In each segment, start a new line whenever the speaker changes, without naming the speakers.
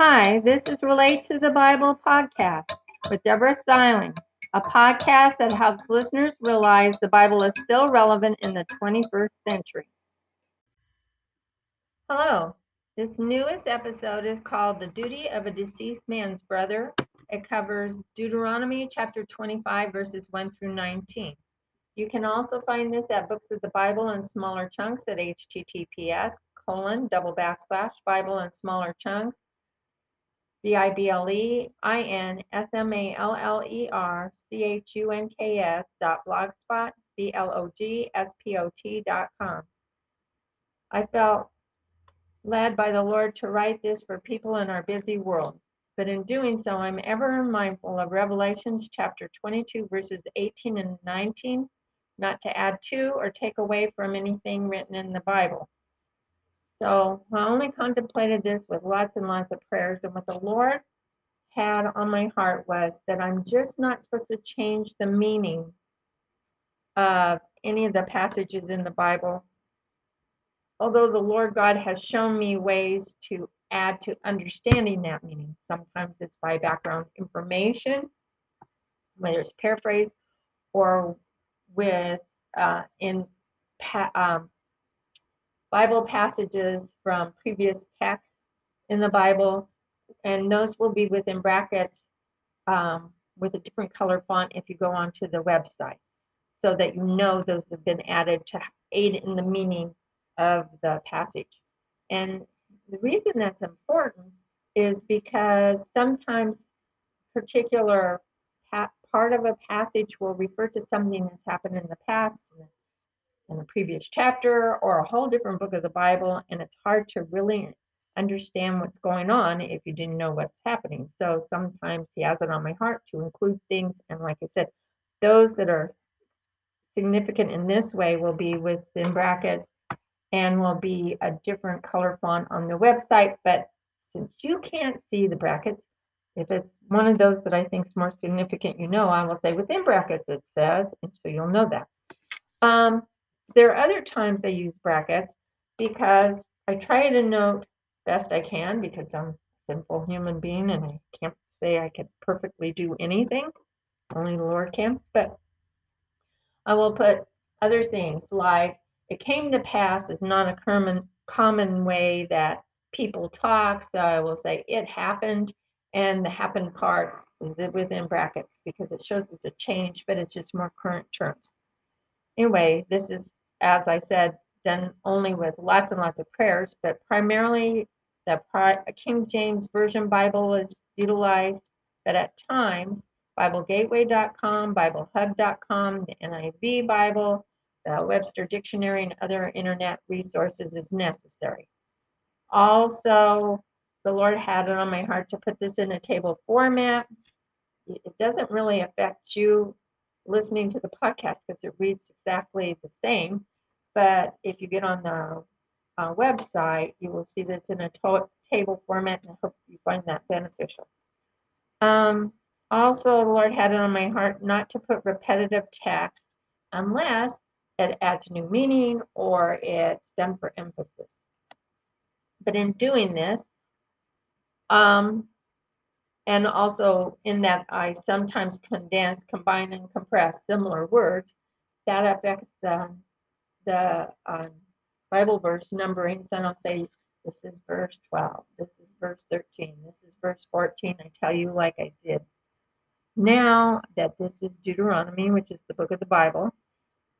Hi, this is Relate to the Bible podcast with Deborah Styling, a podcast that helps listeners realize the Bible is still relevant in the 21st century. Hello, this newest episode is called The Duty of a Deceased Man's Brother. It covers Deuteronomy chapter 25, verses 1 through 19. You can also find this at Books of the Bible in smaller chunks at https colon double backslash Bible in smaller chunks B I B L E I N S M A L L E R C H U N K S dot blogspot B L O G S P O T dot com. I felt led by the Lord to write this for people in our busy world. But in doing so, I'm ever mindful of Revelations chapter 22, verses 18 and 19, not to add to or take away from anything written in the Bible. So I only contemplated this with lots and lots of prayers. And what the Lord had on my heart was that I'm just not supposed to change the meaning of any of the passages in the Bible. Although the Lord God has shown me ways to add to understanding that meaning. Sometimes it's by background information, whether it's paraphrase or with uh, in pa- um, Bible passages from previous texts in the Bible, and those will be within brackets um, with a different color font if you go onto the website, so that you know those have been added to aid in the meaning of the passage. And the reason that's important is because sometimes particular part of a passage will refer to something that's happened in the past in a previous chapter or a whole different book of the Bible, and it's hard to really understand what's going on if you didn't know what's happening. So sometimes he has it on my heart to include things, and like I said, those that are significant in this way will be within brackets and will be a different color font on the website. But since you can't see the brackets, if it's one of those that I think is more significant, you know, I will say within brackets it says, and so you'll know that. Um, there are other times I use brackets because I try to note best I can because I'm a simple human being and I can't say I can perfectly do anything. Only the Lord can. But I will put other things like it came to pass is not a common common way that people talk. So I will say it happened and the happened part is within brackets because it shows it's a change, but it's just more current terms. Anyway, this is as I said, done only with lots and lots of prayers, but primarily the King James Version Bible is utilized, but at times, BibleGateway.com, BibleHub.com, the NIV Bible, the Webster Dictionary, and other internet resources is necessary. Also, the Lord had it on my heart to put this in a table format. It doesn't really affect you listening to the podcast because it reads exactly the same. But if you get on the uh, website, you will see that it's in a to- table format, and I hope you find that beneficial. Um, also, the Lord had it on my heart not to put repetitive text unless it adds new meaning or it's done for emphasis. But in doing this, um, and also in that I sometimes condense, combine, and compress similar words, that affects the, the um, Bible verse numbering. So I don't say, this is verse 12, this is verse 13, this is verse 14. I tell you like I did. Now that this is Deuteronomy, which is the book of the Bible,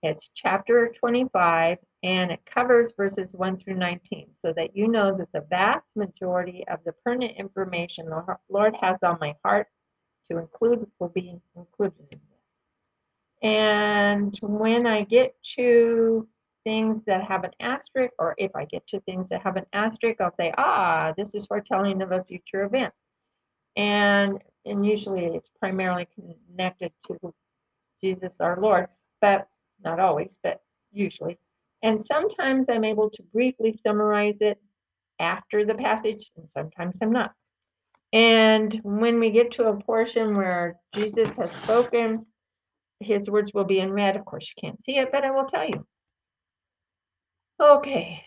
it's chapter 25 and it covers verses 1 through 19 so that you know that the vast majority of the pertinent information the Lord has on my heart to include will be included in this. And when I get to things that have an asterisk, or if I get to things that have an asterisk, I'll say, ah, this is foretelling of a future event. And and usually it's primarily connected to Jesus our Lord, but not always, but usually. And sometimes I'm able to briefly summarize it after the passage, and sometimes I'm not. And when we get to a portion where Jesus has spoken, his words will be in red. Of course, you can't see it, but I will tell you. Okay,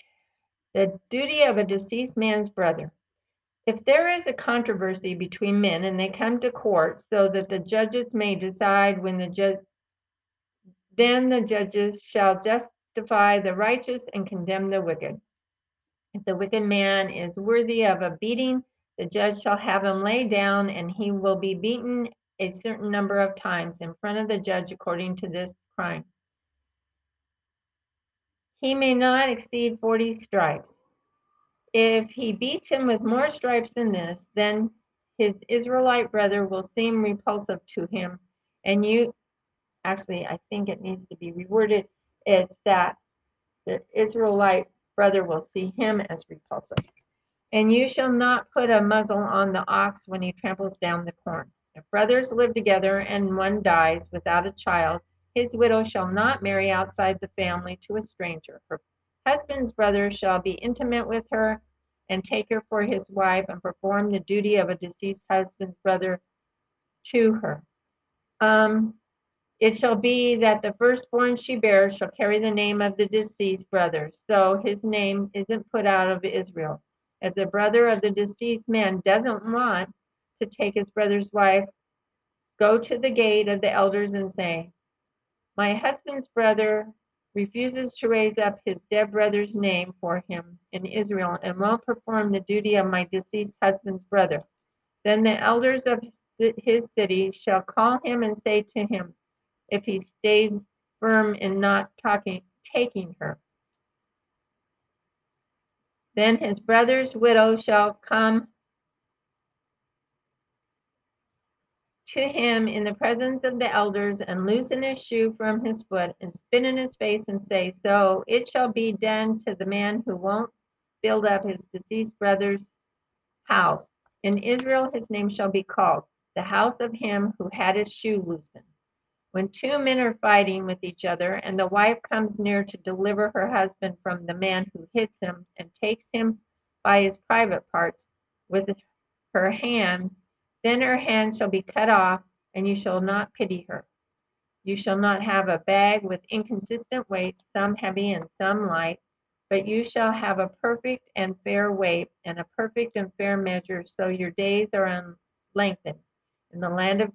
the duty of a deceased man's brother. If there is a controversy between men and they come to court so that the judges may decide when the judge, then the judges shall justify the righteous and condemn the wicked. If the wicked man is worthy of a beating, the judge shall have him lay down and he will be beaten a certain number of times in front of the judge according to this crime. He may not exceed 40 stripes. If he beats him with more stripes than this, then his Israelite brother will seem repulsive to him. And you, actually, I think it needs to be reworded. It's that the Israelite brother will see him as repulsive. And you shall not put a muzzle on the ox when he tramples down the corn. If brothers live together and one dies without a child, his widow shall not marry outside the family to a stranger. Her husband's brother shall be intimate with her and take her for his wife and perform the duty of a deceased husband's brother to her. Um, it shall be that the firstborn she bears shall carry the name of the deceased brother, so his name isn't put out of Israel. If the brother of the deceased man doesn't want to take his brother's wife, go to the gate of the elders and say, My husband's brother refuses to raise up his dead brother's name for him in Israel and won't perform the duty of my deceased husband's brother. Then the elders of his city shall call him and say to him, if he stays firm in not talking, taking her. Then his brother's widow shall come to him in the presence of the elders and loosen his shoe from his foot and spit in his face and say, So it shall be done to the man who won't build up his deceased brother's house. In Israel his name shall be called the house of him who had his shoe loosened. When two men are fighting with each other and the wife comes near to deliver her husband from the man who hits him and takes him by his private parts with her hand, then her hand shall be cut off, and you shall not pity her. You shall not have a bag with inconsistent weights, some heavy and some light, but you shall have a perfect and fair weight and a perfect and fair measure, so your days are lengthened in the land of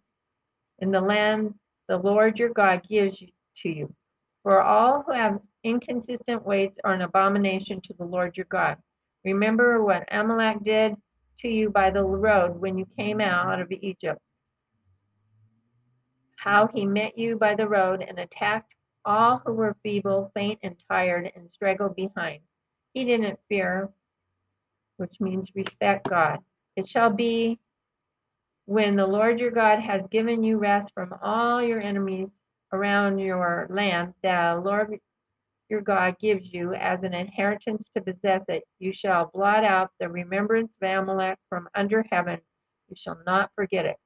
in the land the Lord your God gives to you. For all who have inconsistent weights are an abomination to the Lord your God. Remember what Amalek did to you by the road when you came out of Egypt. How he met you by the road and attacked all who were feeble, faint, and tired and straggled behind. He didn't fear, which means respect God. It shall be when the Lord your God has given you rest from all your enemies around your land, the Lord your God gives you as an inheritance to possess it, you shall blot out the remembrance of Amalek from under heaven. You shall not forget it.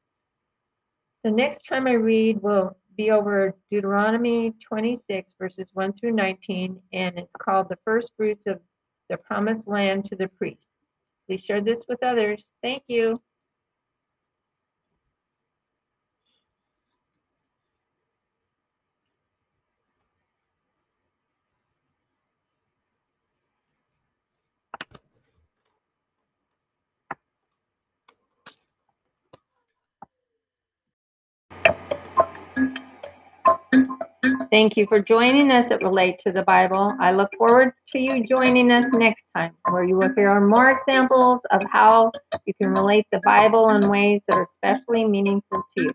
The next time I read will be over Deuteronomy 26, verses 1 through 19, and it's called the first fruits of the promised land to the priest. Please share this with others. Thank you. Thank you for joining us at Relate to the Bible. I look forward to you joining us next time, where you will hear more examples of how you can relate the Bible in ways that are especially meaningful to you.